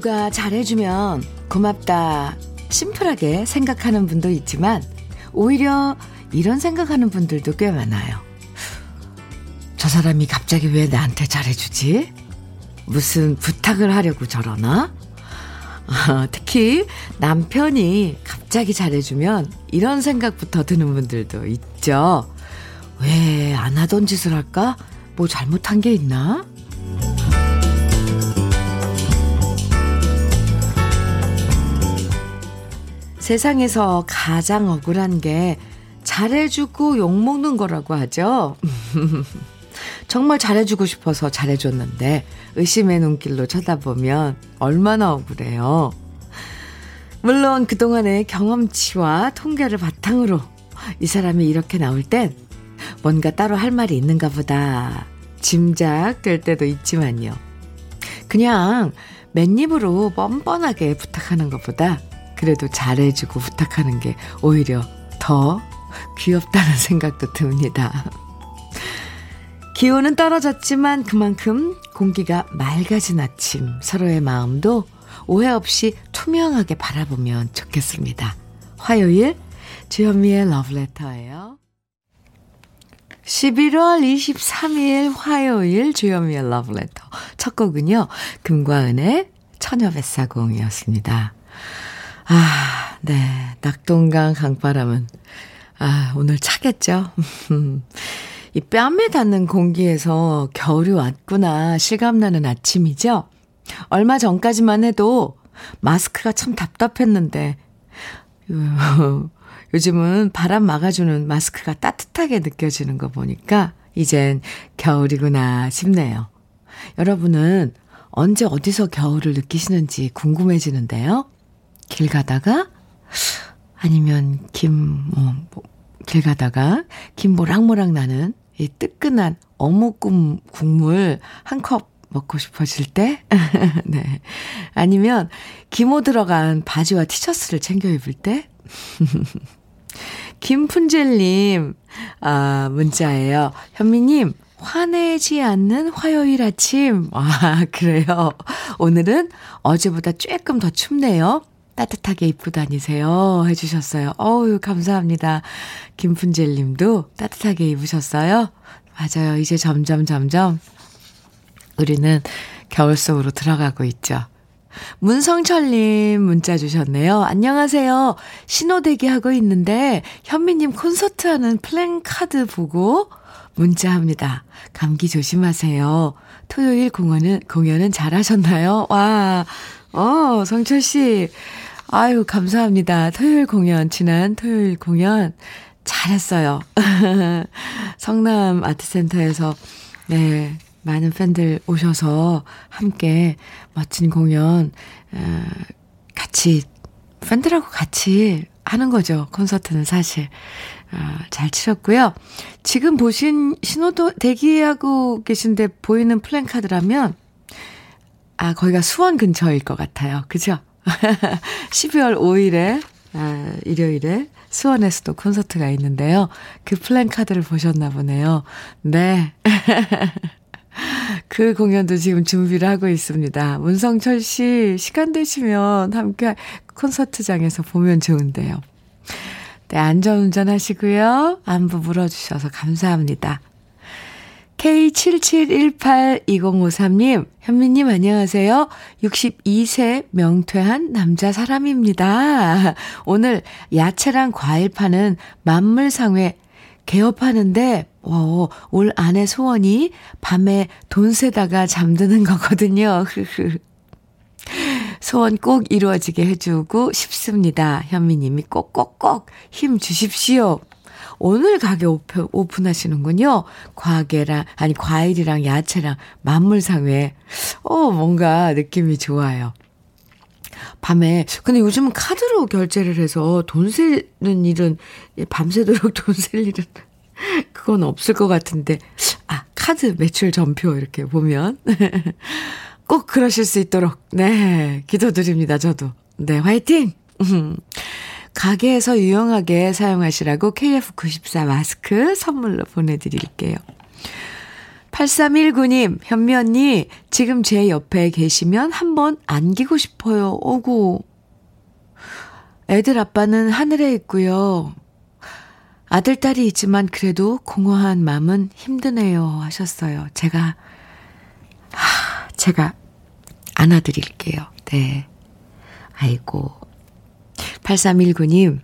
누가 잘해주면 고맙다. 심플하게 생각하는 분도 있지만, 오히려 이런 생각하는 분들도 꽤 많아요. 저 사람이 갑자기 왜 나한테 잘해주지? 무슨 부탁을 하려고 저러나? 아, 특히 남편이 갑자기 잘해주면 이런 생각부터 드는 분들도 있죠. 왜 안 하던 짓을 할까? 뭐 잘못한 게 있나? 세상에서 가장 억울한 게 잘해주고 욕먹는 거라고 하죠. 정말 잘해주고 싶어서 잘해줬는데 의심의 눈길로 쳐다보면 얼마나 억울해요. 물론 그동안의 경험치와 통계를 바탕으로 이 사람이 이렇게 나올 땐 뭔가 따로 할 말이 있는가 보다 짐작될 때도 있지만요. 그냥 맨입으로 뻔뻔하게 부탁하는 것보다 그래도 잘해주고 부탁하는 게 오히려 더 귀엽다는 생각도 듭니다. 기온은 떨어졌지만 그만큼 공기가 맑아진 아침 서로의 마음도 오해 없이 투명하게 바라보면 좋겠습니다. 화요일 주현미의 러브레터예요. 11월 23일 화요일 주현미의 러브레터 첫 곡은요. 금과은의 처녀 뱃사공이었습니다. 아, 네. 낙동강 강바람은, 아, 오늘 차겠죠? 이 뺨에 닿는 공기에서 겨울이 왔구나 실감나는 아침이죠? 얼마 전까지만 해도 마스크가 참 답답했는데, 요즘은 바람 막아주는 마스크가 따뜻하게 느껴지는 거 보니까 이젠 겨울이구나 싶네요. 여러분은 언제 어디서 겨울을 느끼시는지 궁금해지는데요. 길 가다가 아니면 김, 뭐, 뭐, 길 가다가 김 모락모락 나는 이 뜨끈한 어묵 국물 한 컵 먹고 싶어질 때? 네. 아니면 기모 들어간 바지와 티셔츠를 챙겨 입을 때? 김푼젤님, 아, 문자예요. 현미님, 화내지 않는 화요일 아침. 아, 그래요. 오늘은 어제보다 조금 더 춥네요. 따뜻하게 입고 다니세요. 해주셨어요. 어우, 감사합니다. 김푼젤 님도 따뜻하게 입으셨어요? 맞아요. 이제 점점, 점점 우리는 겨울 속으로 들어가고 있죠. 문성철님 문자 주셨네요. 안녕하세요. 신호대기 하고 있는데 현미님 콘서트 하는 플랜카드 보고 문자합니다. 감기 조심하세요. 토요일 공연은, 공연은 잘하셨나요? 와, 어, 성철씨. 아유, 감사합니다. 토요일 공연, 지난 토요일 공연 잘했어요. 성남 아트센터에서, 네, 많은 팬들 오셔서 함께 멋진 공연, 어, 같이, 팬들하고 같이 하는 거죠. 콘서트는 사실. 어, 잘 치렀고요. 지금 보신 신호도 대기하고 계신데 보이는 플랜카드라면, 아, 거기가 수원 근처일 것 같아요. 그죠? 12월 5일에, 아, 일요일에 수원에서도 콘서트가 있는데요. 그 플랜카드를 보셨나 보네요. 네. 그 공연도 지금 준비를 하고 있습니다. 문성철 씨, 시간 되시면 함께 콘서트장에서 보면 좋은데요. 네, 안전운전 하시고요. 안부 물어주셔서 감사합니다. K77182053님, 현미님 안녕하세요. 62세 명퇴한 남자 사람입니다. 오늘 야채랑 과일 파는 만물상회 개업하는데, 어, 올 아내 소원이 밤에 돈 세다가 잠드는 거거든요. 소원 꼭 이루어지게 해주고 싶습니다. 현미님이 꼭꼭꼭 힘 주십시오. 오늘 가게 오픈, 오픈하시는군요. 과게랑, 아니, 과일이랑 야채랑 만물상회. 어, 뭔가 느낌이 좋아요. 밤에, 근데 요즘은 카드로 결제를 해서 돈 세는 일은, 밤새도록 돈 셀 일은, 그건 없을 것 같은데, 아, 카드 매출 전표 이렇게 보면. 꼭 그러실 수 있도록, 네, 기도드립니다, 저도. 네, 화이팅! 가게에서 유용하게 사용하시라고 KF94 마스크 선물로 보내드릴게요. 8319님, 현미 언니, 지금 제 옆에 계시면 한번 안기고 싶어요. 오구. 애들 아빠는 하늘에 있고요. 아들, 딸이 있지만 그래도 공허한 마음은 힘드네요. 하셨어요. 제가, 하, 제가 안아드릴게요. 네. 아이고. 8319님,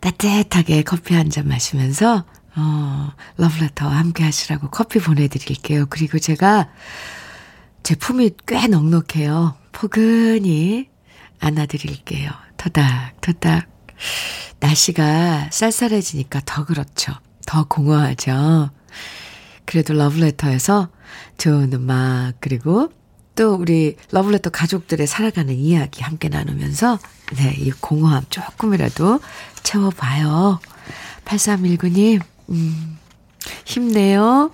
따뜻하게 커피 한 잔 마시면서, 어, 러브레터와 함께 하시라고 커피 보내드릴게요. 그리고 제가 제품이 꽤 넉넉해요. 포근히 안아드릴게요. 토닥, 토닥. 날씨가 쌀쌀해지니까 더 그렇죠. 더 공허하죠. 그래도 러브레터에서 좋은 음악, 그리고 또 우리 러블레터 가족들의 살아가는 이야기 함께 나누면서 네, 이 공허함 조금이라도 채워봐요. 8319님, 음, 힘내요.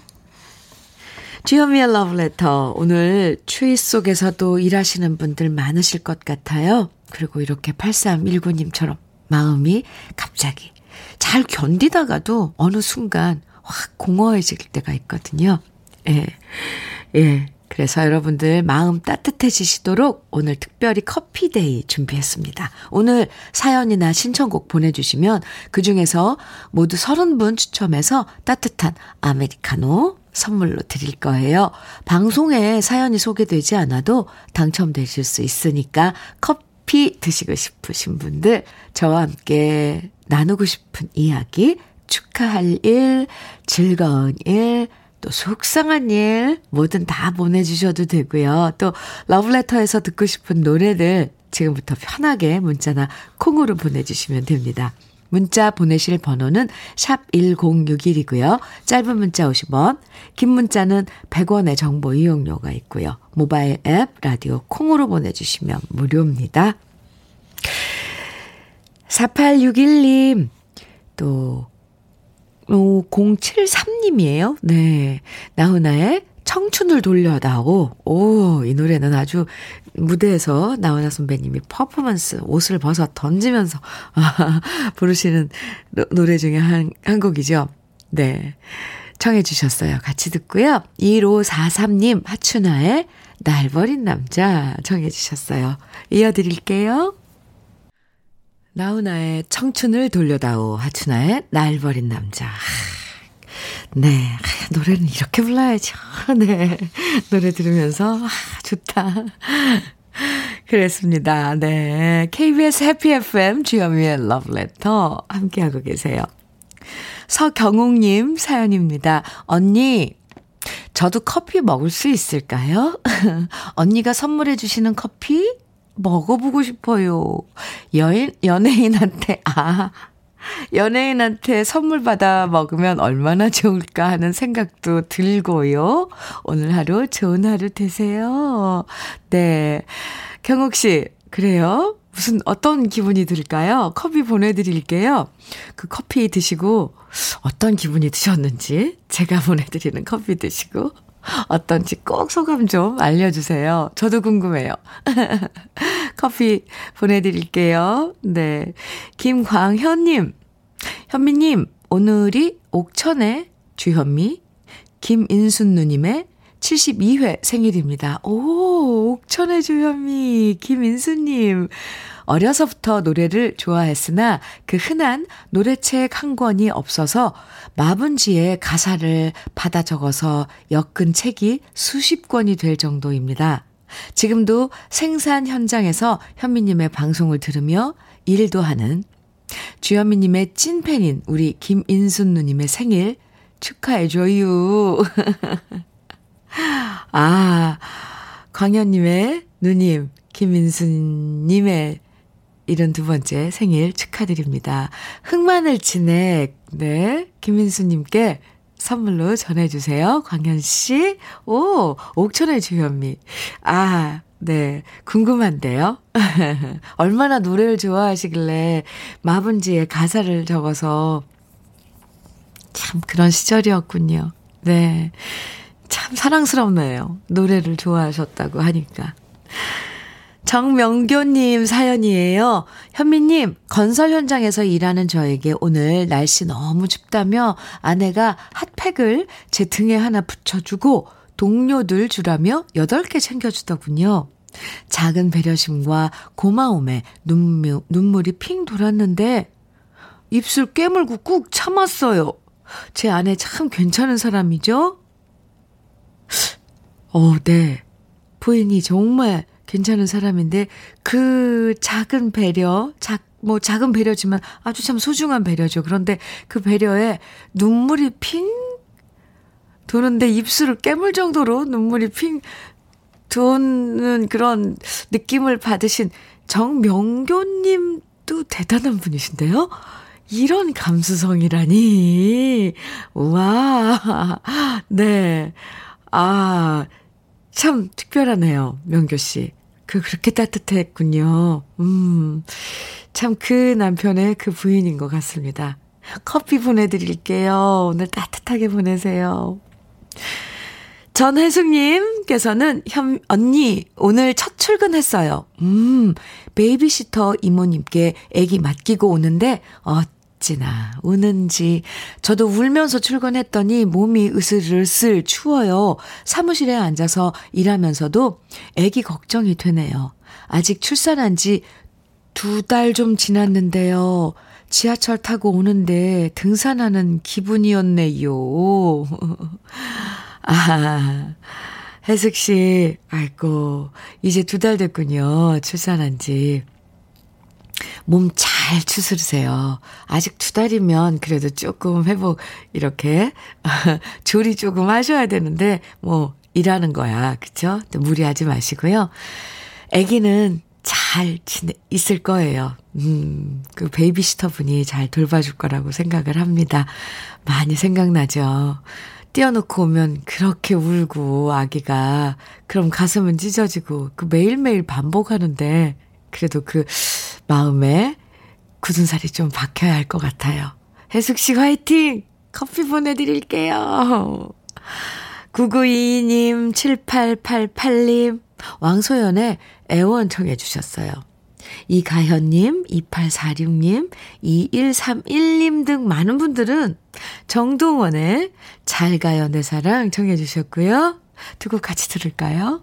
주현미의 러브레터. 오늘 추위 속에서도 일하시는 분들 많으실 것 같아요. 그리고 이렇게 8319님처럼 마음이 갑자기 잘 견디다가도 어느 순간 확 공허해질 때가 있거든요. 예. 예. 그래서 여러분들 마음 따뜻해지시도록 오늘 특별히 커피데이 준비했습니다. 오늘 사연이나 신청곡 보내주시면 그 중에서 모두 30분 추첨해서 따뜻한 아메리카노 선물로 드릴 거예요. 방송에 사연이 소개되지 않아도 당첨되실 수 있으니까 커피 드시고 싶으신 분들 저와 함께 나누고 싶은 이야기 축하할 일, 즐거운 일, 또 속상한 일 뭐든 다 보내주셔도 되고요. 또 러브레터에서 듣고 싶은 노래들 지금부터 편하게 문자나 콩으로 보내주시면 됩니다. 문자 보내실 번호는 샵 1061이고요. 짧은 문자 50원, 긴 문자는 100원의 정보 이용료가 있고요. 모바일 앱, 라디오 콩으로 보내주시면 무료입니다. 4861님, 또 073님이에요. 네. 나훈아의 청춘을 돌려다오. 오, 이 노래는 아주 무대에서 나훈아 선배님이 퍼포먼스 옷을 벗어 던지면서 부르시는 노래 중에 한, 한 곡이죠. 네. 청해 주셨어요. 같이 듣고요. 1543님 하춘아의 날 버린 남자 청해 주셨어요. 이어드릴게요. 나훈아의 청춘을 돌려다오 하춘아의 날 버린 남자. 네, 노래는 이렇게 불러야죠. 네, 노래 들으면서 아, 좋다. 그랬습니다. 네, KBS 해피 FM 주현미의 러브레터 함께하고 계세요. 서경욱님 사연입니다. 언니, 저도 커피 먹을 수 있을까요? 언니가 선물해 주시는 커피 먹어보고 싶어요. 여인, 연예인한테, 아, 연예인한테 선물 받아 먹으면 얼마나 좋을까 하는 생각도 들고요. 오늘 하루 좋은 하루 되세요. 네. 경욱 씨, 그래요? 무슨, 어떤 기분이 들까요? 커피 보내드릴게요. 그 커피 드시고 어떤 기분이 드셨는지 제가 보내드리는 커피 드시고 어떤지 꼭 소감 좀 알려주세요. 저도 궁금해요. 커피 보내드릴게요. 네. 김광현님, 현미님, 오늘이 옥천의 주현미, 김인순 누님의 72회 생일입니다. 오, 옥천의 주현미, 김인수님. 어려서부터 노래를 좋아했으나 그 흔한 노래책 한 권이 없어서 마분지에 가사를 받아 적어서 엮은 책이 수십 권이 될 정도입니다. 지금도 생산 현장에서 현미님의 방송을 들으며 일도 하는 주현미님의 찐팬인 우리 김인순 누님의 생일 축하해줘요. 아, 광현님의 누님, 김인순님의 이런 두 번째 생일 축하드립니다. 흑마늘 진액, 네, 김인수님께 선물로 전해주세요. 광현씨. 오, 옥천의 주현미. 아, 네, 궁금한데요. 얼마나 노래를 좋아하시길래 마분지에 가사를 적어서 참 그런 시절이었군요. 네. 참 사랑스럽네요. 노래를 좋아하셨다고 하니까. 정명교님 사연이에요. 현미님, 건설 현장에서 일하는 저에게 오늘 날씨 너무 춥다며 아내가 핫팩을 제 등에 하나 붙여주고 동료들 주라며 8개 챙겨주더군요. 작은 배려심과 고마움에 눈물, 눈물이 핑 돌았는데 입술 깨물고 꾹 참았어요. 제 아내 참 괜찮은 사람이죠? 어, 네. 부인이 정말 괜찮은 사람인데 그 작은 배려, 작, 뭐 작은 배려지만 아주 참 소중한 배려죠. 그런데 그 배려에 눈물이 핑 도는데 입술을 깨물 정도로 눈물이 핑 도는 그런 느낌을 받으신 정명교님도 대단한 분이신데요. 이런 감수성이라니. 우와. 네. 아, 참 특별하네요. 명교 씨. 그, 그렇게 따뜻했군요. 음. 참 그 남편의 그 부인인 것 같습니다. 커피 보내드릴게요. 오늘 따뜻하게 보내세요. 전혜숙님께서는 현, 언니, 오늘 첫 출근했어요. 음, 베이비시터 이모님께 애기 맡기고 오는데, 어찌나 우는지. 저도 울면서 출근했더니 몸이 으슬으슬 추워요. 사무실에 앉아서 일하면서도 애기 걱정이 되네요. 아직 출산한 지 두 달 좀 지났는데요. 지하철 타고 오는데 등산하는 기분이었네요. 아, 혜숙 씨, 아이고, 이제 두 달 됐군요. 출산한 지. 몸 잘 추스르세요. 아직 두 달이면 그래도 조금 회복, 이렇게, 조리 조금 하셔야 되는데, 뭐, 일하는 거야. 그쵸? 무리하지 마시고요. 아기는 잘 지내, 있을 거예요. 음, 그 베이비시터 분이 잘 돌봐줄 거라고 생각을 합니다. 많이 생각나죠. 띄워놓고 오면 그렇게 울고 아기가 그럼 가슴은 찢어지고 그 매일매일 반복하는데 그래도 그 마음에 굳은 살이 좀 박혀야 할 것 같아요. 혜숙 씨 화이팅! 커피 보내드릴게요. 9922님, 7888님, 왕소연의 애원 청해 주셨어요. 이가현님, 2846님, 2131님 등 많은 분들은 정동원의 잘 가요 내 사랑 청해 주셨고요. 두 곡 같이 들을까요?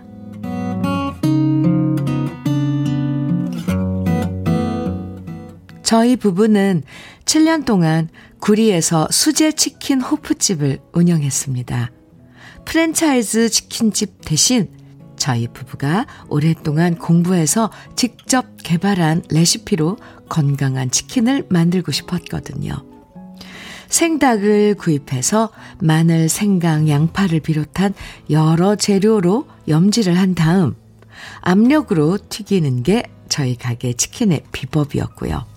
저희 부부는 7년 동안 구리에서 수제 치킨 호프집을 운영했습니다. 프랜차이즈 치킨집 대신 저희 부부가 오랫동안 공부해서 직접 개발한 레시피로 건강한 치킨을 만들고 싶었거든요. 생닭을 구입해서 마늘, 생강, 양파를 비롯한 여러 재료로 염지를 한 다음 압력으로 튀기는 게 저희 가게 치킨의 비법이었고요.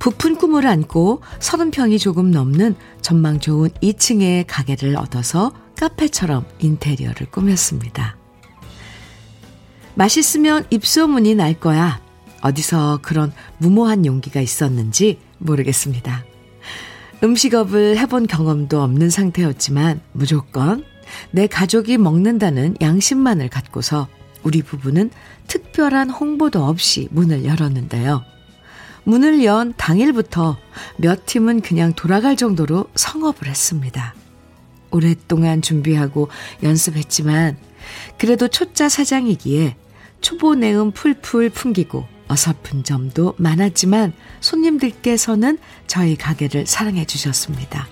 부푼 꿈을 안고 30평이 조금 넘는 전망 좋은 2층의 가게를 얻어서 카페처럼 인테리어를 꾸몄습니다. 맛있으면 입소문이 날 거야. 어디서 그런 무모한 용기가 있었는지 모르겠습니다. 음식업을 해본 경험도 없는 상태였지만 무조건 내 가족이 먹는다는 양심만을 갖고서 우리 부부는 특별한 홍보도 없이 문을 열었는데요. 문을 연 당일부터 몇 팀은 그냥 돌아갈 정도로 성업을 했습니다. 오랫동안 준비하고 연습했지만 그래도 초짜 사장이기에 초보 내음 풀풀 풍기고 어설픈 점도 많았지만 손님들께서는 저희 가게를 사랑해 주셨습니다.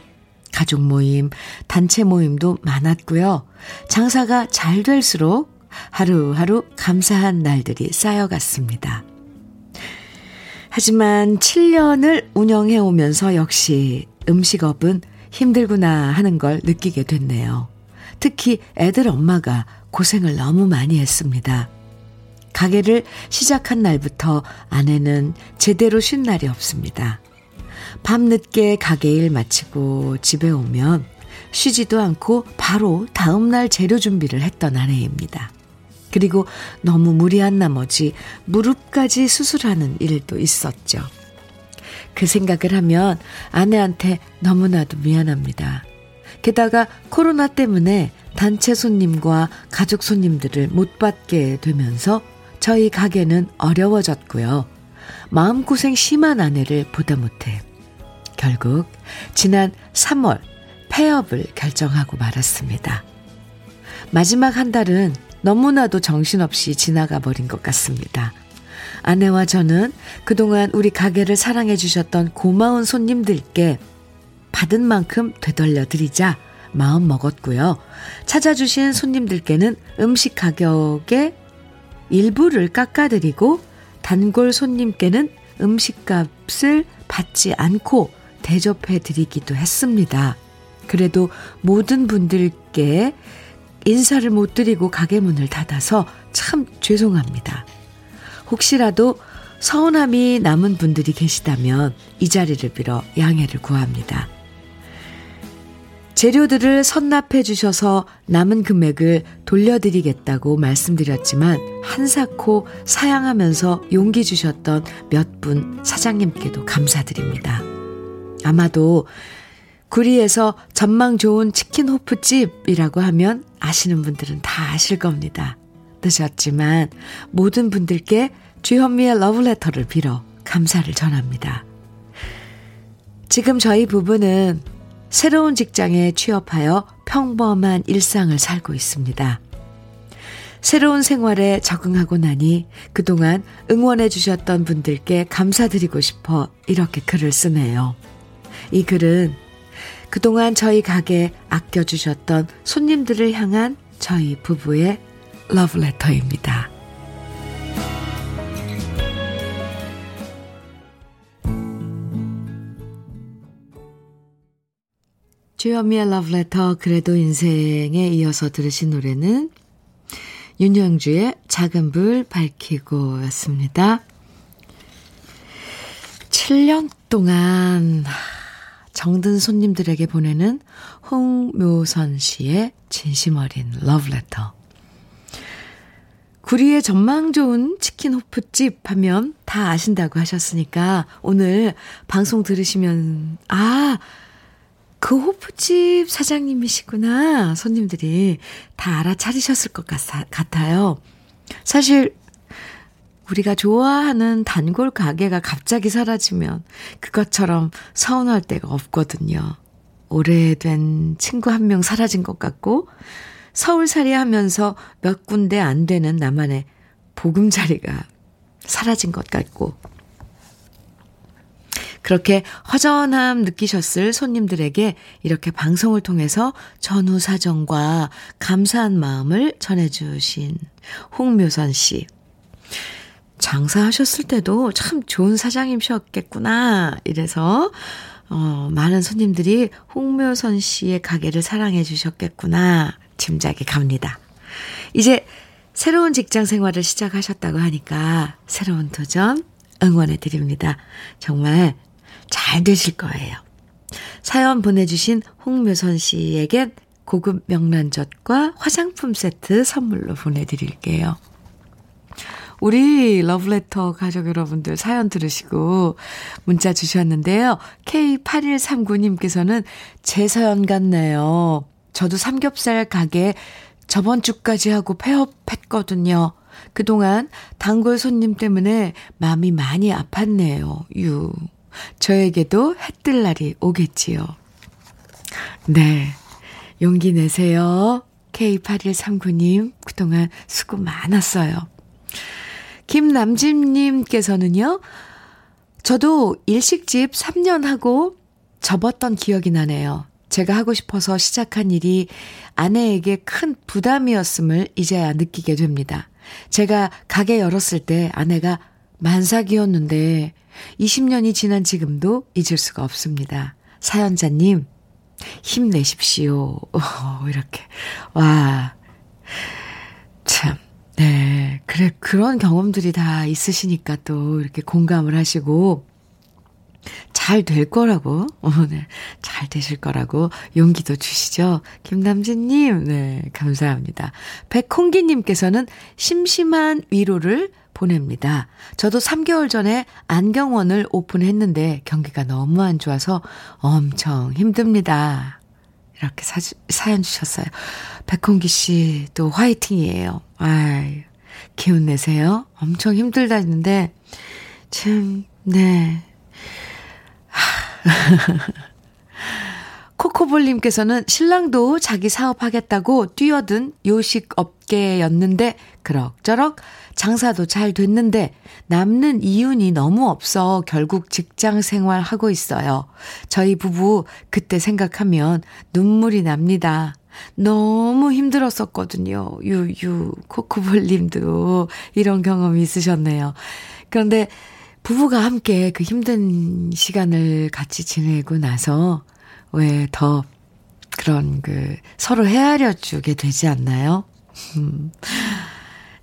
가족 모임, 단체 모임도 많았고요. 장사가 잘 될수록 하루하루 감사한 날들이 쌓여갔습니다. 하지만 7년을 운영해 오면서 역시 음식업은 힘들구나 하는 걸 느끼게 됐네요. 특히 애들 엄마가 고생을 너무 많이 했습니다. 가게를 시작한 날부터 아내는 제대로 쉰 날이 없습니다. 밤늦게 가게 일 마치고 집에 오면 쉬지도 않고 바로 다음날 재료 준비를 했던 아내입니다. 그리고 너무 무리한 나머지 무릎까지 수술하는 일도 있었죠. 그 생각을 하면 아내한테 너무나도 미안합니다. 게다가 코로나 때문에 단체 손님과 가족 손님들을 못 받게 되면서 저희 가게는 어려워졌고요. 마음고생 심한 아내를 보다 못해 결국 지난 3월 폐업을 결정하고 말았습니다. 마지막 한 달은 너무나도 정신없이 지나가 버린 것 같습니다. 아내와 저는 그동안 우리 가게를 사랑해 주셨던 고마운 손님들께 받은 만큼 되돌려 드리자 마음 먹었고요. 찾아주신 손님들께는 음식 가격의 일부를 깎아드리고 단골 손님께는 음식값을 받지 않고 대접해 드리기도 했습니다. 그래도 모든 분들께 인사를 못 드리고 가게 문을 닫아서 참 죄송합니다. 혹시라도 서운함이 남은 분들이 계시다면 이 자리를 빌어 양해를 구합니다. 재료들을 선납해 주셔서 남은 금액을 돌려드리겠다고 말씀드렸지만 한사코 사양하면서 용기 주셨던 몇 분 사장님께도 감사드립니다. 아마도 구리에서 전망 좋은 치킨 호프집이라고 하면 아시는 분들은 다 아실 겁니다. 늦었지만 모든 분들께 주현미의 러브레터를 빌어 감사를 전합니다. 지금 저희 부부는 새로운 직장에 취업하여 평범한 일상을 살고 있습니다. 새로운 생활에 적응하고 나니 그동안 응원해 주셨던 분들께 감사드리고 싶어 이렇게 글을 쓰네요. 이 글은 그동안 저희 가게 아껴주셨던 손님들을 향한 저희 부부의 러브레터입니다. 주현미의 러브레터 그래도 인생에 이어서 들으신 노래는 윤영주의 작은 불 밝히고 였습니다. 7년 동안 정든 손님들에게 보내는 홍묘선 씨의 진심 어린 러브레터. 구리의 전망 좋은 치킨 호프집 하면 다 아신다고 하셨으니까 오늘 방송 들으시면, 아, 그 호프집 사장님이시구나. 손님들이 다 알아차리셨을 것 같아요. 사실 우리가 좋아하는 단골 가게가 갑자기 사라지면 그것처럼 서운할 데가 없거든요. 오래된 친구 한 명 사라진 것 같고 서울살이 하면서 몇 군데 안 되는 나만의 보금자리가 사라진 것 같고 그렇게 허전함 느끼셨을 손님들에게 이렇게 방송을 통해서 전후 사정과 감사한 마음을 전해주신 홍묘선 씨. 장사하셨을 때도 참 좋은 사장님이셨겠구나. 이래서, 어, 많은 손님들이 홍묘선 씨의 가게를 사랑해 주셨겠구나. 짐작이 갑니다. 이제 새로운 직장 생활을 시작하셨다고 하니까 새로운 도전 응원해 드립니다. 정말 잘 되실 거예요. 사연 보내주신 홍묘선 씨에겐 고급 명란젓과 화장품 세트 선물로 보내드릴게요. 우리 러브레터 가족 여러분들 사연 들으시고 문자 주셨는데요. K8139님께서는 제 사연 같네요. 저도 삼겹살 가게 저번 주까지 하고 폐업했거든요. 그동안 단골 손님 때문에 마음이 많이 아팠네요. 유. 저에게도 해 뜰 날이 오겠지요. 네. 용기 내세요. K8139님, 그동안 수고 많았어요. 김남진님께서는요, 저도 일식집 3년 하고 접었던 기억이 나네요. 제가 하고 싶어서 시작한 일이 아내에게 큰 부담이었음을 이제야 느끼게 됩니다. 제가 가게 열었을 때 아내가 만삭이었는데 20년이 지난 지금도 잊을 수가 없습니다. 사연자님, 힘내십시오. 이렇게. 와. 참. 네. 그래, 그런 경험들이 다 있으시니까 또 이렇게 공감을 하시고, 잘 될 거라고, 어, 네. 잘 되실 거라고 용기도 주시죠. 김남진님, 네. 감사합니다. 백홍기님께서는 심심한 위로를 보냅니다. 저도 3개월 전에 안경원을 오픈했는데 경기가 너무 안 좋아서 엄청 힘듭니다. 이렇게 사, 사연 주셨어요. 백홍기 씨, 또 화이팅이에요. 아이, 기운 내세요. 엄청 힘들다 했는데, 참, 네. 코코볼님께서는 신랑도 자기 사업하겠다고 뛰어든 요식 업계였는데, 그럭저럭 장사도 잘 됐는데, 남는 이윤이 너무 없어 결국 직장 생활 하고 있어요. 저희 부부 그때 생각하면 눈물이 납니다. 너무 힘들었었거든요. 유유 코코볼님도 이런 경험이 있으셨네요. 그런데 부부가 함께 그 힘든 시간을 같이 지내고 나서 왜 더 그런 그 서로 헤아려 주게 되지 않나요? 음.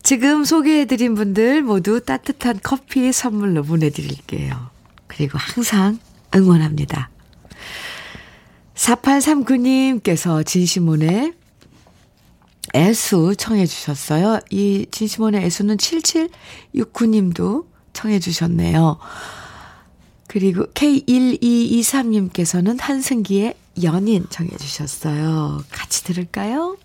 지금 소개해드린 분들 모두 따뜻한 커피 선물로 보내드릴게요. 그리고 항상 응원합니다. 4839님께서 진시몬의 애수 청해 주셨어요. 이 진시몬의 애수는 7769님도 청해 주셨네요. 그리고 K1223님께서는 한승기의 연인 청해 주셨어요. 같이 들을까요?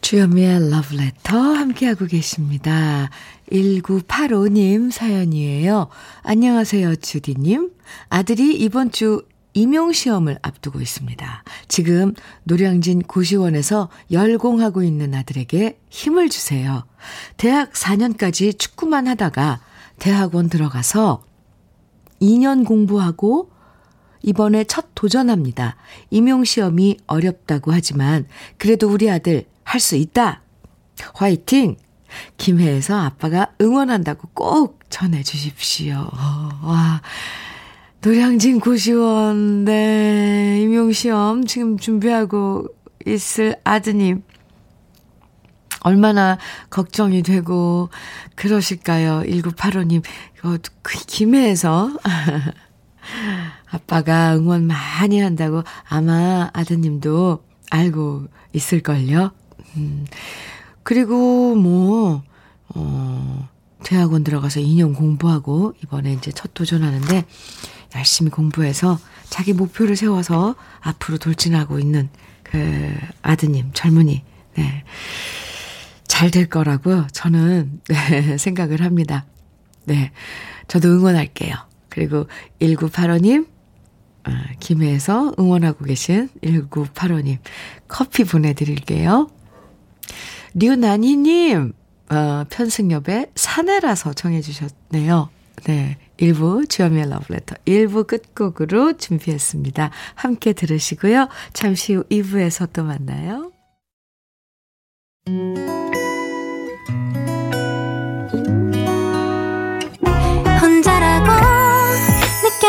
주현미의 러브레터 함께하고 계십니다. 1985님 사연이에요. 안녕하세요, 주디님. 아들이 이번 주 임용시험을 앞두고 있습니다. 지금 노량진 고시원에서 열공하고 있는 아들에게 힘을 주세요. 대학 4년까지 축구만 하다가 대학원 들어가서 2년 공부하고 이번에 첫 도전합니다. 임용시험이 어렵다고 하지만 그래도 우리 아들 할 수 있다. 화이팅! 김해에서 아빠가 응원한다고 꼭 전해 주십시오. 와. 노량진 고시원, 네, 임용시험 지금 준비하고 있을 아드님. 얼마나 걱정이 되고, 그러실까요? 1985님, 어, 그 김해에서 아빠가 응원 많이 한다고 아마 아드님도 알고 있을걸요? 음, 그리고 뭐, 어, 대학원 들어가서 2년 공부하고 이번에 이제 첫 도전하는데 열심히 공부해서 자기 목표를 세워서 앞으로 돌진하고 있는 그 아드님, 젊은이, 네. 잘 될 거라고 저는 네, 생각을 합니다. 네. 저도 응원할게요. 그리고 1985님, 어, 김해에서 응원하고 계신 1985님, 커피 보내드릴게요. 류난희님, 어, 편승엽의 사내라서 청해주셨네요. 네. 1부 주연미의 러브레터 1부 끝곡으로 준비했습니다. 함께 들으시고요. 잠시 후 2부에서 또 만나요.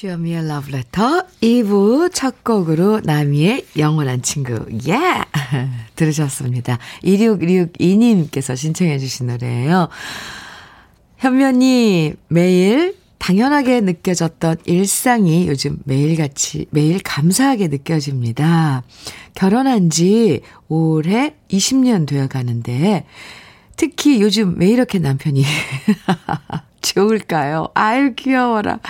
주현미의 러브레터 2부 첫 곡으로 나미의 영원한 친구 예 yeah! 들으셨습니다. 2662님께서 신청해 주신 노래예요. 현면이 매일 당연하게 느껴졌던 일상이 요즘 매일같이, 매일 감사하게 느껴집니다. 결혼한 지 올해 20년 되어 가는데, 특히 요즘 왜 이렇게 남편이 좋을까요? 아유, 귀여워라.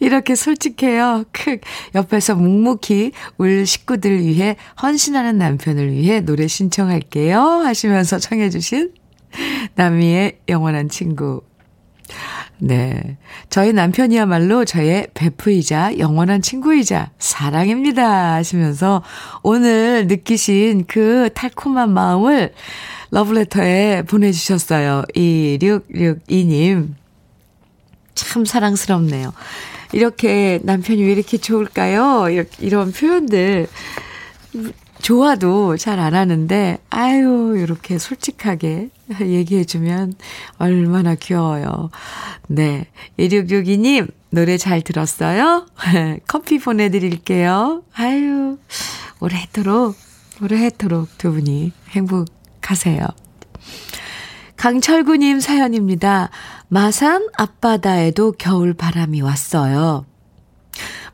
이렇게 솔직해요. 크. 옆에서 묵묵히 울 식구들 위해 헌신하는 남편을 위해 노래 신청할게요. 하시면서 청해주신 남이의 영원한 친구. 네. 저희 남편이야말로 저의 베프이자 영원한 친구이자 사랑입니다. 하시면서 오늘 느끼신 그 달콤한 마음을 러브레터에 보내주셨어요. 2662님. 참 사랑스럽네요. 이렇게 남편이 왜 이렇게 좋을까요? 이런 표현들 좋아도 잘 안 하는데, 아유, 이렇게 솔직하게 얘기해주면 얼마나 귀여워요. 네. 1662님, 노래 잘 들었어요? 커피 보내드릴게요. 아유, 오래도록, 오래도록 두 분이 행복하세요. 강철구님 사연입니다. 마산 앞바다에도 겨울 바람이 왔어요.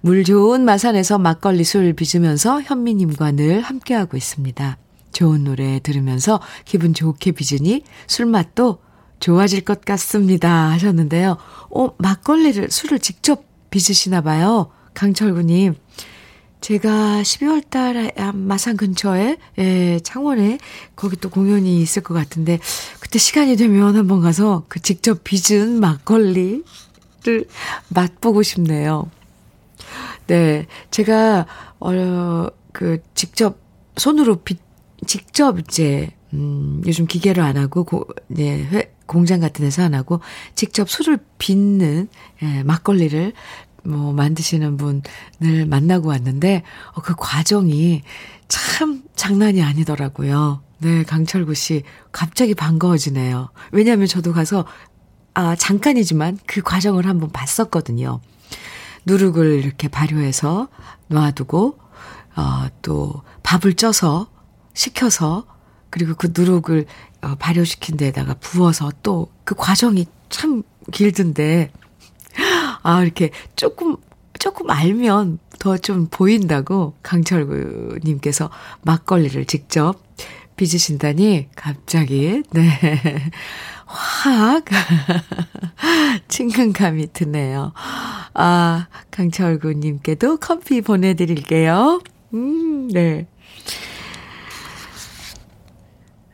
물 좋은 마산에서 막걸리 술 빚으면서 현미님과 늘 함께하고 있습니다. 좋은 노래 들으면서 기분 좋게 빚으니 술맛도 좋아질 것 같습니다. 하셨는데요. 어, 막걸리를, 술을 직접 빚으시나 봐요. 강철구님. 제가 12월 달에 마산 근처에, 예, 창원에 거기 또 공연이 있을 것 같은데, 그때 시간이 되면 한번 가서 그 직접 빚은 막걸리를 맛보고 싶네요. 네. 제가, 어, 그, 직접, 손으로 빚, 직접 이제, 음, 요즘 기계로 안 하고, 고, 네, 회, 공장 같은 데서 안 하고, 직접 술을 빚는, 예, 막걸리를, 뭐, 만드시는 분을 만나고 왔는데, 어, 그 과정이 참 장난이 아니더라고요. 네, 강철구 씨, 갑자기 반가워지네요. 왜냐하면 저도 가서, 아, 잠깐이지만 그 과정을 한번 봤었거든요. 누룩을 이렇게 발효해서 놔두고, 어, 또 밥을 쪄서, 식혀서, 그리고 그 누룩을 어, 발효시킨 데다가 부어서 또 그 과정이 참 길던데, 아, 이렇게 조금, 조금 알면 더 좀 보인다고 강철구님께서 막걸리를 직접 빚으신다니 갑자기, 네. 확 친근감이 드네요. 아, 강철구님께도 커피 보내드릴게요. 음, 네.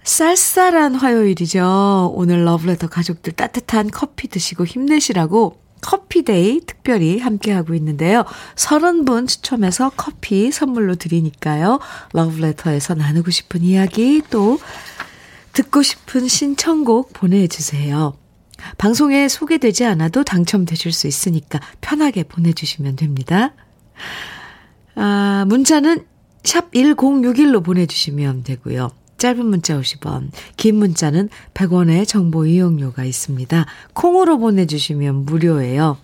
쌀쌀한 화요일이죠. 오늘 러브레터 가족들 따뜻한 커피 드시고 힘내시라고 커피데이 특별히 함께하고 있는데요. 30분 추첨해서 커피 선물로 드리니까요. 러브레터에서 나누고 싶은 이야기 또 듣고 싶은 신청곡 보내주세요. 방송에 소개되지 않아도 당첨되실 수 있으니까 편하게 보내주시면 됩니다. 아, 문자는 샵 1061로 보내주시면 되고요. 짧은 문자 50원, 긴 문자는 100원의 정보 이용료가 있습니다. 콩으로 보내주시면 무료예요.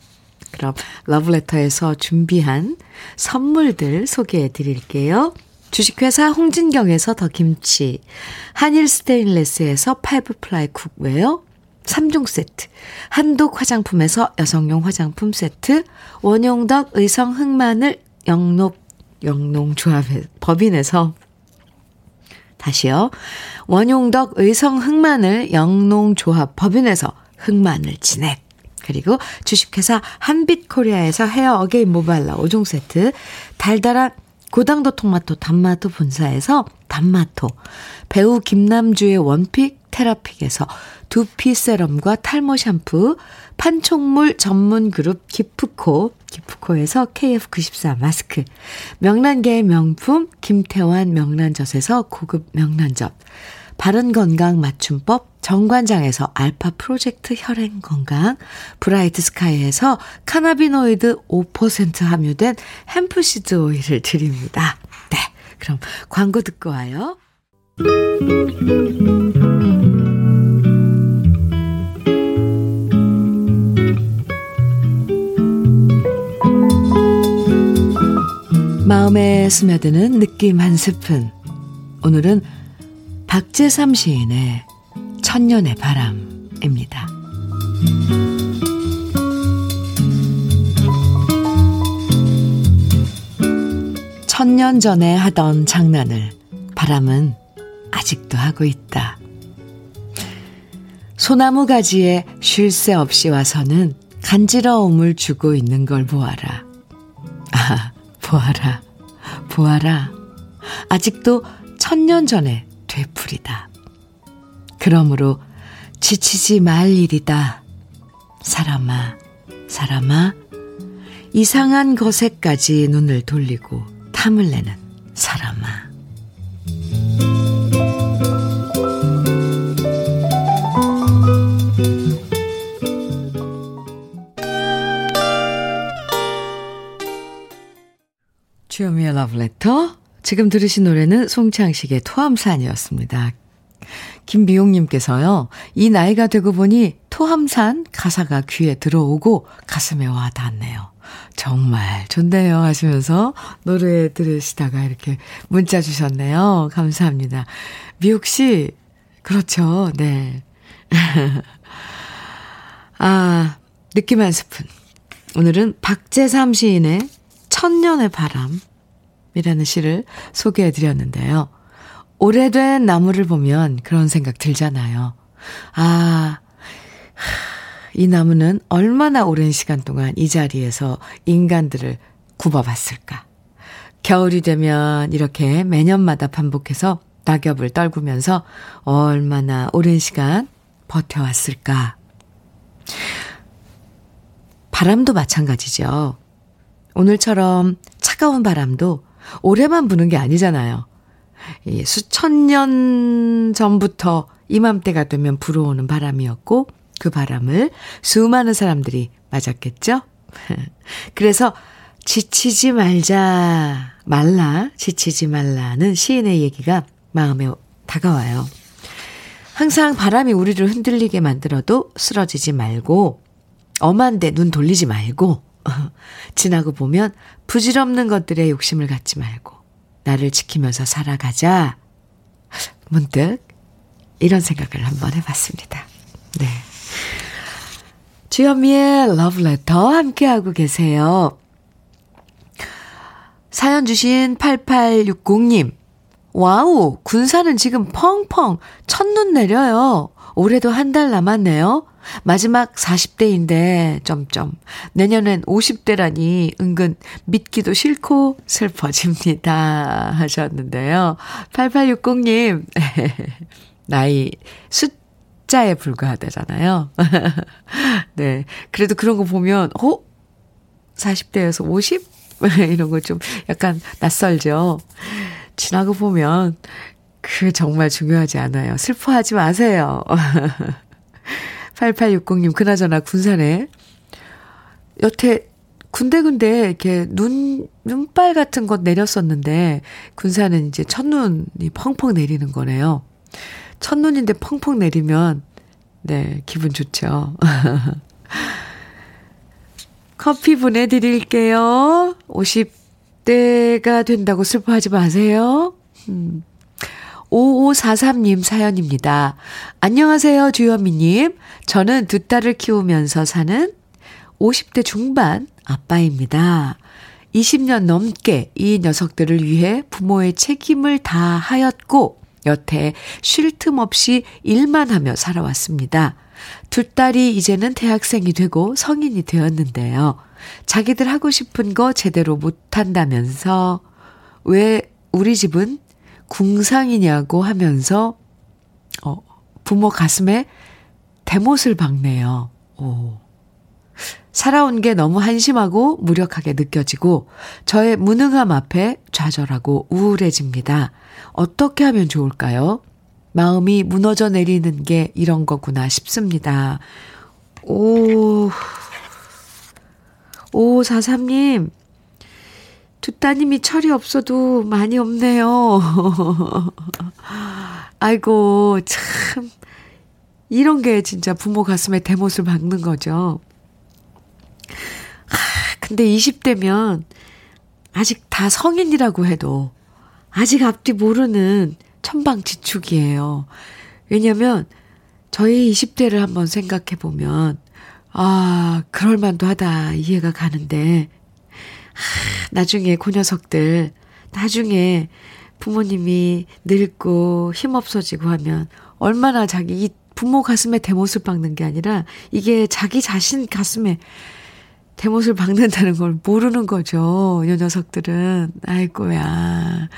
그럼 러브레터에서 준비한 선물들 소개해 드릴게요. 주식회사 홍진경에서 더 김치, 한일 스테인레스에서 five ply cookware, 3종 세트, 한독 화장품에서 여성용 화장품 세트, 원용덕 의성 흑마늘 영농, 영농조합의 법인에서 다시요. 원용덕 의성 흑마늘 영농조합 법인에서 흑마늘 진액. 그리고 주식회사 한빛코리아에서 헤어 어게인 모발라 5종 세트. 달달한 고당도 토마토 단마토 본사에서 단마토. 배우 김남주의 one pick 테라픽에서 두피 세럼과 탈모 샴푸. 판촉물 전문 그룹 기프코, 기프코에서 KF94 마스크, 명란계의 명품 김태환 명란젓에서 고급 명란젓, 바른건강 맞춤법 정관장에서 알파 프로젝트 혈행건강, 브라이트 스카이에서 cannabinoid 5% 함유된 hempseed 오일을 드립니다. 네, 그럼 광고 듣고 와요. 마음에 스며드는 느낌 한 스푼. 오늘은 박재삼 시인의 천년의 바람입니다. 천년 전에 하던 장난을 바람은 아직도 하고 있다. 소나무 가지에 쉴 새 없이 와서는 간지러움을 주고 있는 걸 보아라. 아, 보아라, 보아라. 아직도 천년 전에 되풀이다. 그러므로 지치지 말 일이다. 사람아, 사람아, 이상한 것에까지 눈을 돌리고 탐을 내는 러브레터. 지금 들으신 노래는 송창식의 토함산이었습니다. 김미용님께서요, 이 나이가 되고 보니 토함산 가사가 귀에 들어오고 가슴에 와 닿네요. 정말 좋네요 하시면서 노래 들으시다가 이렇게 문자 주셨네요. 감사합니다. 미옥 씨, 그렇죠. 네. 아, 느낌 한 스푼. 오늘은 박재삼 시인의 천년의 바람 이라는 시를 소개해 드렸는데요. 오래된 나무를 보면 그런 생각 들잖아요. 아, 이 나무는 얼마나 오랜 시간 동안 이 자리에서 인간들을 굽어봤을까. 겨울이 되면 이렇게 매년마다 반복해서 낙엽을 떨구면서 얼마나 오랜 시간 버텨왔을까. 바람도 마찬가지죠. 오늘처럼 차가운 바람도 올해만 부는 게 아니잖아요. 수천 년 전부터 이맘때가 되면 불어오는 바람이었고 그 바람을 수많은 사람들이 맞았겠죠? 그래서 지치지 말자, 말라, 지치지 말라는 시인의 얘기가 마음에 다가와요. 항상 바람이 우리를 흔들리게 만들어도 쓰러지지 말고, 엄한데 눈 돌리지 말고, 지나고 보면 부질없는 것들에 욕심을 갖지 말고 나를 지키면서 살아가자. 문득 이런 생각을 한번 해봤습니다. 네. 주현미의 러브레터 함께하고 계세요. 사연 주신 8860님. wow, 군사는 지금 펑펑 첫눈 내려요. 올해도 한 달 남았네요. 마지막 40대인데, 점점. 내년엔 50대라니 은근 믿기도 싫고 슬퍼집니다. 하셨는데요. 8860님, 나이 숫자에 불과하다잖아요. 네. 그래도 그런 거 보면, 어? 40대에서 50? 이런 거 좀 약간 낯설죠. 지나고 보면, 그 정말 중요하지 않아요. 슬퍼하지 마세요. 8860님, 그나저나 군산에 여태 군데군데 이렇게 눈, 눈발 같은 것 내렸었는데, 군산은 이제 첫눈이 펑펑 내리는 거네요. 첫눈인데 펑펑 내리면, 네, 기분 좋죠. 커피 보내드릴게요. 50대가 된다고 슬퍼하지 마세요. 음. 5543님 사연입니다. 안녕하세요, 주현미님. 저는 두 딸을 키우면서 사는 50대 중반 아빠입니다. 20년 넘게 이 녀석들을 위해 부모의 책임을 다하였고, 여태 쉴 틈 없이 일만 하며 살아왔습니다. 두 딸이 이제는 대학생이 되고 성인이 되었는데요. 자기들 하고 싶은 거 제대로 못한다면서 왜 우리 집은 궁상이냐고 하면서 어, 부모 가슴에 대못을 박네요. 오. 살아온 게 너무 한심하고 무력하게 느껴지고 저의 무능함 앞에 좌절하고 우울해집니다. 어떻게 하면 좋을까요? 마음이 무너져 내리는 게 이런 거구나 싶습니다. 오, 오, 43님. 두 따님이 철이 없어도 많이 없네요. 아이고, 참. 이런 게 진짜 부모 가슴에 대못을 박는 거죠. 하, 근데 20대면 아직 다 성인이라고 해도 아직 앞뒤 모르는 천방지축이에요. 왜냐면 저희 20대를 한번 생각해 보면 아, 그럴만도 하다 이해가 가는데 하, 나중에 그 녀석들, 나중에 부모님이 늙고 힘없어지고 하면 얼마나 자기 이 부모 가슴에 대못을 박는 게 아니라 이게 자기 자신 가슴에 대못을 박는다는 걸 모르는 거죠. 이 녀석들은. 아이고야.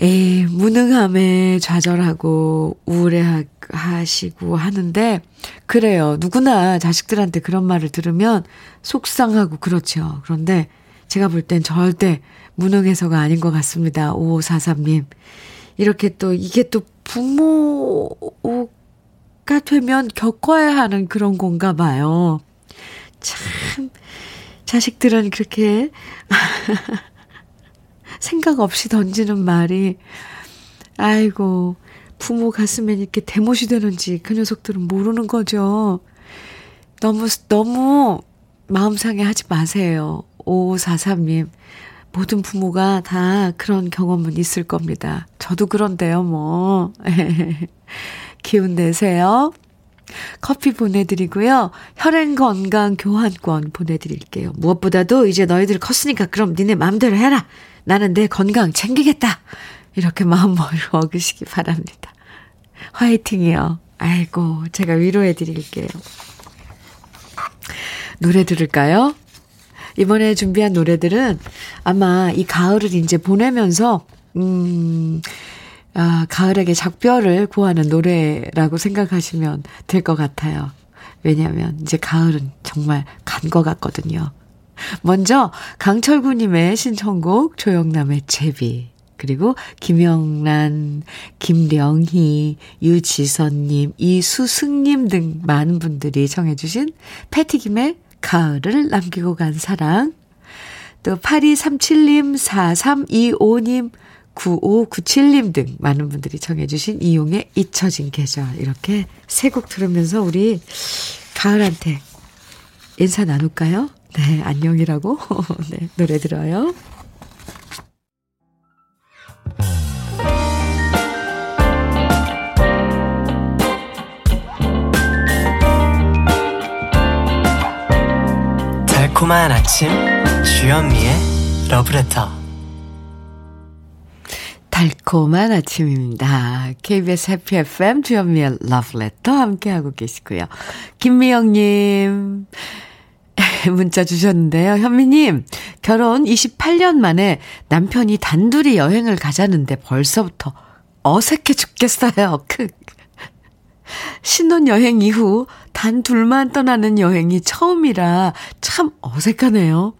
에이, 무능함에 좌절하고 우울해하시고 하는데, 그래요. 누구나 자식들한테 그런 말을 들으면 속상하고 그렇죠. 그런데 제가 볼 땐 절대 무능해서가 아닌 것 같습니다. 5543님. 이렇게 또, 이게 또 부모가 되면 겪어야 하는 그런 건가 봐요. 참, 자식들은 그렇게 생각 없이 던지는 말이, 아이고, 부모 가슴에 이렇게 대못이 되는지 그 녀석들은 모르는 거죠. 너무, 너무 마음 상해 하지 마세요. 5543님. 모든 부모가 다 그런 경험은 있을 겁니다. 저도 그런데요, 뭐. 기운 내세요. 커피 보내드리고요. 혈행 건강 교환권 보내드릴게요. 무엇보다도 이제 너희들 컸으니까 그럼 니네 마음대로 해라. 나는 내 건강 챙기겠다. 이렇게 마음 먹으시기 바랍니다. 화이팅이요. 아이고, 제가 위로해 드릴게요. 노래 들을까요? 이번에 준비한 노래들은 아마 이 가을을 이제 보내면서, 음, 아, 가을에게 작별을 구하는 노래라고 생각하시면 될 것 같아요. 왜냐하면 이제 가을은 정말 간 것 같거든요. 먼저 강철구님의 신청곡 조영남의 제비 그리고 김영란, 김령희, 유지선님, 이수승님 등 많은 분들이 청해주신 패티김의 가을을 남기고 간 사랑 또 8237님, 4325님, 9597님 등 많은 분들이 청해주신 이용의 잊혀진 계절 이렇게 세 곡 들으면서 우리 가을한테 인사 나눌까요? 네, 안녕이라고 네, 노래 들어요. 달콤한 아침 주현미의 러브레터 달콤한 아침입니다. KBS 해피 FM 주현미의 러브레터 함께하고 계시고요. 김미영님 문자 주셨는데요. 현미님 결혼 28년 만에 남편이 단둘이 여행을 가자는데 벌써부터 어색해 죽겠어요. 크. 신혼여행 이후 단 둘만 떠나는 여행이 처음이라 참 어색하네요.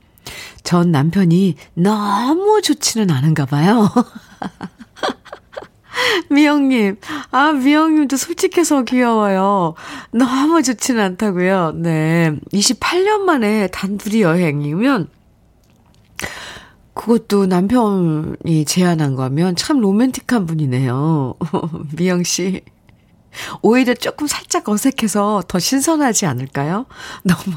전 남편이 너무 좋지는 않은가 봐요. 미영님, 아, 미영님도 솔직해서 귀여워요. 너무 좋지는 않다고요. 네. 28년 만에 단둘이 여행이면, 그것도 남편이 제안한 거면 참 로맨틱한 분이네요. 미영씨. 오히려 조금 살짝 어색해서 더 신선하지 않을까요? 너무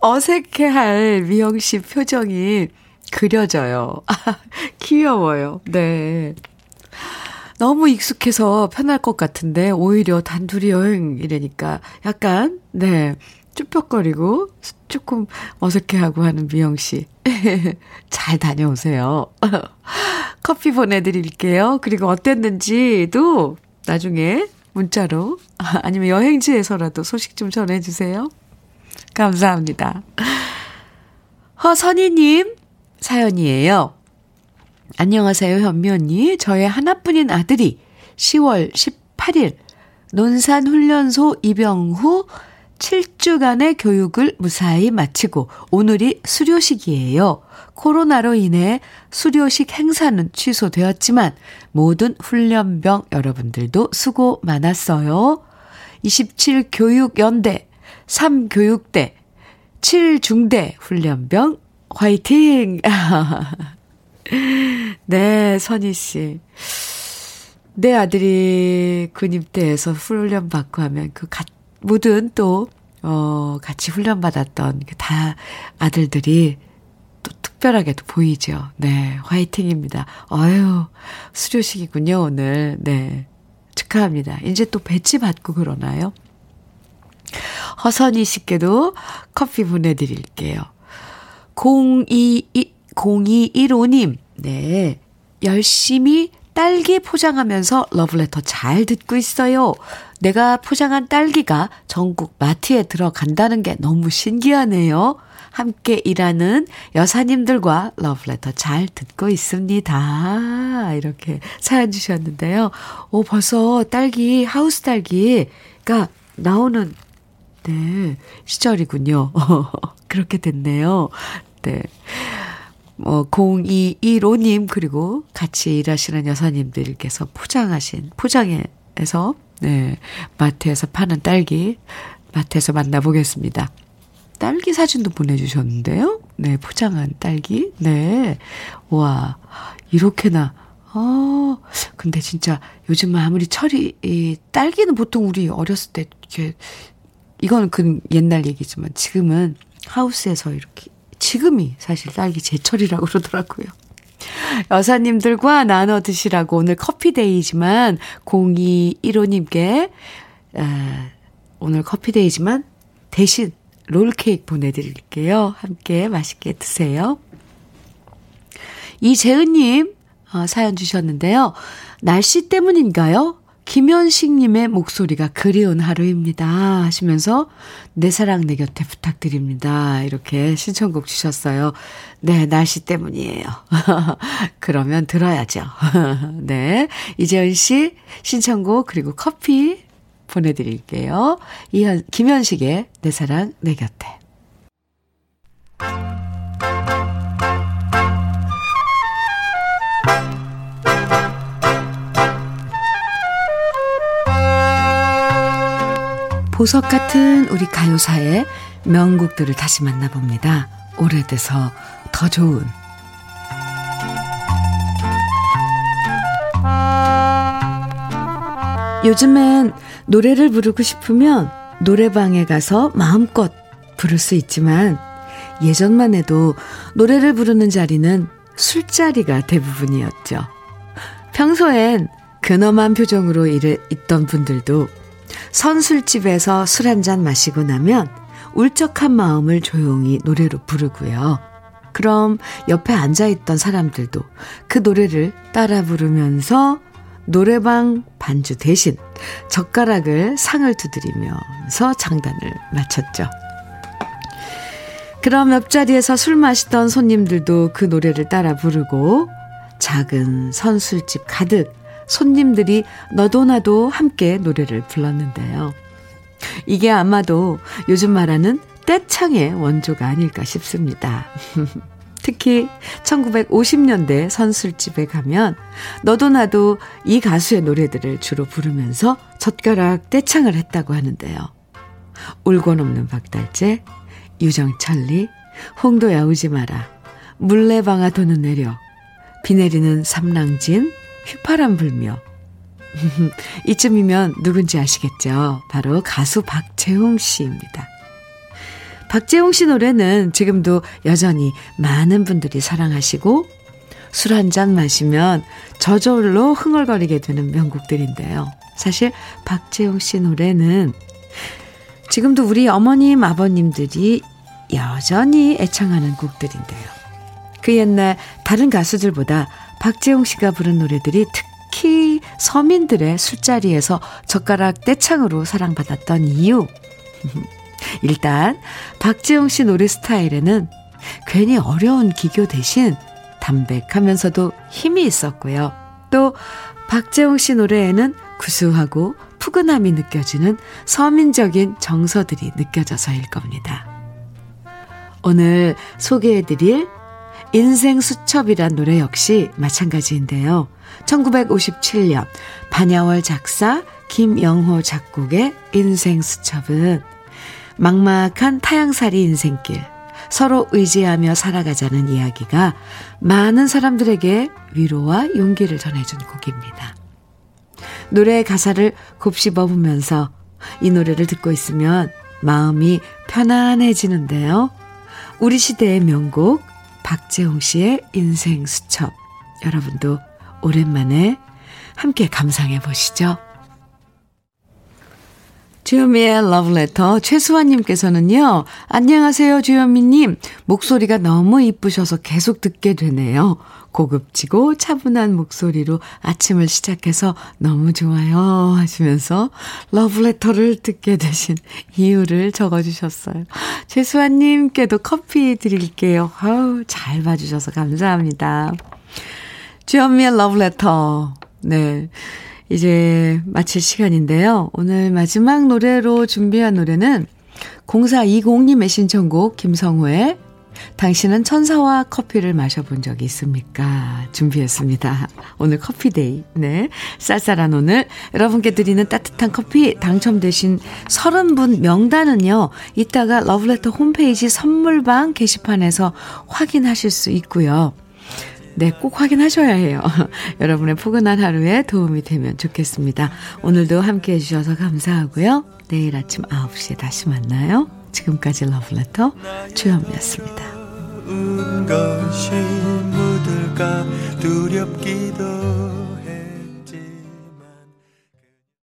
어색해할 미영 씨 표정이 그려져요. 귀여워요. 네. 너무 익숙해서 편할 것 같은데, 오히려 단둘이 여행이라니까 약간, 네, 쭈뼛거리고 조금 어색해하고 하는 미영 씨. 잘 다녀오세요. 커피 보내드릴게요. 그리고 어땠는지도 나중에 문자로, 아니면 여행지에서라도 소식 좀 전해주세요. 감사합니다. 허선희님 사연이에요. 안녕하세요, 현미 언니. 저의 하나뿐인 아들이 10월 18일 논산훈련소 입영 후 7주간의 교육을 무사히 마치고 오늘이 수료식이에요. 코로나로 인해 수료식 행사는 취소되었지만 모든 훈련병 여러분들도 수고 많았어요. 27교육연대 3교육대, 7중대 훈련병, 화이팅! 네, 선희 씨. 내 아들이 군입대에서 훈련 받고 하면 그 가, 모든 또, 어, 같이 훈련 받았던 그다 아들들이 또 특별하게도 보이죠. 네, 화이팅입니다. 어유 수료식이군요, 오늘. 네. 축하합니다. 이제 또 배치 받고 그러나요? 허선희 씨께도 커피 보내드릴게요. 02, 0215님, 네. 열심히 딸기 포장하면서 러브레터 잘 듣고 있어요. 내가 포장한 딸기가 전국 마트에 들어간다는 게 너무 신기하네요. 함께 일하는 여사님들과 러브레터 잘 듣고 있습니다. 이렇게 사연 주셨는데요. 오, 벌써 딸기, 하우스 딸기가 나오는, 네, 시절이군요. 그렇게 됐네요. 네. 뭐, 0215님, 그리고 같이 일하시는 여사님들께서 포장하신, 포장해서, 네, 마트에서 파는 딸기, 마트에서 만나보겠습니다. 딸기 사진도 보내주셨는데요. 네, 포장한 딸기. 네. 와, 이렇게나. 아, 근데 진짜 요즘 아무리 철이, 이 딸기는 보통 우리 어렸을 때 이렇게, 이건 그 옛날 얘기지만 지금은 하우스에서 이렇게, 지금이 사실 딸기 제철이라고 그러더라고요. 여사님들과 나눠 드시라고 오늘 커피데이지만 0215님께, 아, 오늘 커피데이지만 대신 롤케이크 보내드릴게요. 함께 맛있게 드세요. 이재은님, 어, 사연 주셨는데요. 날씨 때문인가요? 김현식님의 목소리가 그리운 하루입니다. 하시면서 내 사랑 내 곁에 부탁드립니다. 이렇게 신청곡 주셨어요. 네, 날씨 때문이에요. 그러면 들어야죠. 네. 이재은 씨 신청곡 그리고 커피 보내드릴게요. 이현, 김현식의 내 사랑 내 곁에. 보석 같은 우리 가요사의 명곡들을 다시 만나봅니다. 오래돼서 더 좋은 요즘엔 노래를 부르고 싶으면 노래방에 가서 마음껏 부를 수 있지만 예전만 해도 노래를 부르는 자리는 술자리가 대부분이었죠. 평소엔 근엄한 표정으로 일을 있던 분들도 선술집에서 술 한 잔 마시고 나면 울적한 마음을 조용히 노래로 부르고요. 그럼 옆에 앉아있던 사람들도 그 노래를 따라 부르면서 노래방 반주 대신 젓가락을 상을 두드리면서 장단을 마쳤죠. 그럼 옆자리에서 술 마시던 손님들도 그 노래를 따라 부르고 작은 선술집 가득 손님들이 너도 나도 함께 노래를 불렀는데요. 이게 아마도 요즘 말하는 떼창의 원조가 아닐까 싶습니다. 특히 1950년대 선술집에 가면 너도 나도 이 가수의 노래들을 주로 부르면서 젓가락 떼창을 했다고 하는데요. 울고 없는 박달재, 유정철리, 홍도야 우지 마라, 물레방아 도는 내려, 비 내리는 삼랑진, 휘파람 불며. 이쯤이면 누군지 아시겠죠? 바로 가수 박재홍 씨입니다. 박재홍 씨 노래는 지금도 여전히 많은 분들이 사랑하시고 술 한 잔 마시면 저절로 흥얼거리게 되는 명곡들인데요. 사실 박재홍 씨 노래는 지금도 우리 어머님, 아버님들이 여전히 애창하는 곡들인데요. 그 옛날 다른 가수들보다 박재홍 씨가 부른 노래들이 특히 서민들의 술자리에서 젓가락 떼창으로 사랑받았던 이유. 일단 박지영 씨 노래 스타일에는 괜히 어려운 기교 대신 담백하면서도 힘이 있었고요. 또 박재홍 씨 노래에는 구수하고 푸근함이 느껴지는 서민적인 정서들이 느껴져서일 겁니다. 오늘 소개해드릴 인생 수첩이란 노래 역시 마찬가지인데요. 1957년 반야월 작사 김영호 작곡의 인생 수첩은 막막한 타양살이 인생길, 서로 의지하며 살아가자는 이야기가 많은 사람들에게 위로와 용기를 전해준 곡입니다. 노래 가사를 곱씹어 보면서 이 노래를 듣고 있으면 마음이 편안해지는데요. 우리 시대의 명곡 박재홍 씨의 인생 수첩 여러분도 오랜만에 함께 감상해 보시죠. 주현미의 러브레터 최수환님께서는요. 안녕하세요 주현미님. 목소리가 너무 이쁘셔서 계속 듣게 되네요. 고급지고 차분한 목소리로 아침을 시작해서 너무 좋아요 하시면서 러브레터를 듣게 되신 이유를 적어주셨어요. 최수환님께도 커피 드릴게요. 아우 잘 봐주셔서 감사합니다. 주현미의 러브레터. 네. 이제 마칠 시간인데요. 오늘 마지막 노래로 준비한 노래는 0420님의 신청곡 김성호의 당신은 천사와 커피를 마셔본 적이 있습니까? 준비했습니다. 오늘 커피데이. 네. 쌀쌀한 오늘 여러분께 드리는 따뜻한 커피 당첨되신 30분 명단은요. 이따가 러브레터 홈페이지 선물방 게시판에서 확인하실 수 있고요. 네, 꼭 확인하셔야 해요. 여러분의 포근한 하루에 도움이 되면 좋겠습니다. 오늘도 함께 해주셔서 감사하고요. 내일 아침 9시에 다시 만나요. 지금까지 러브레터 주현미였습니다. 것이 묻을까 두렵기도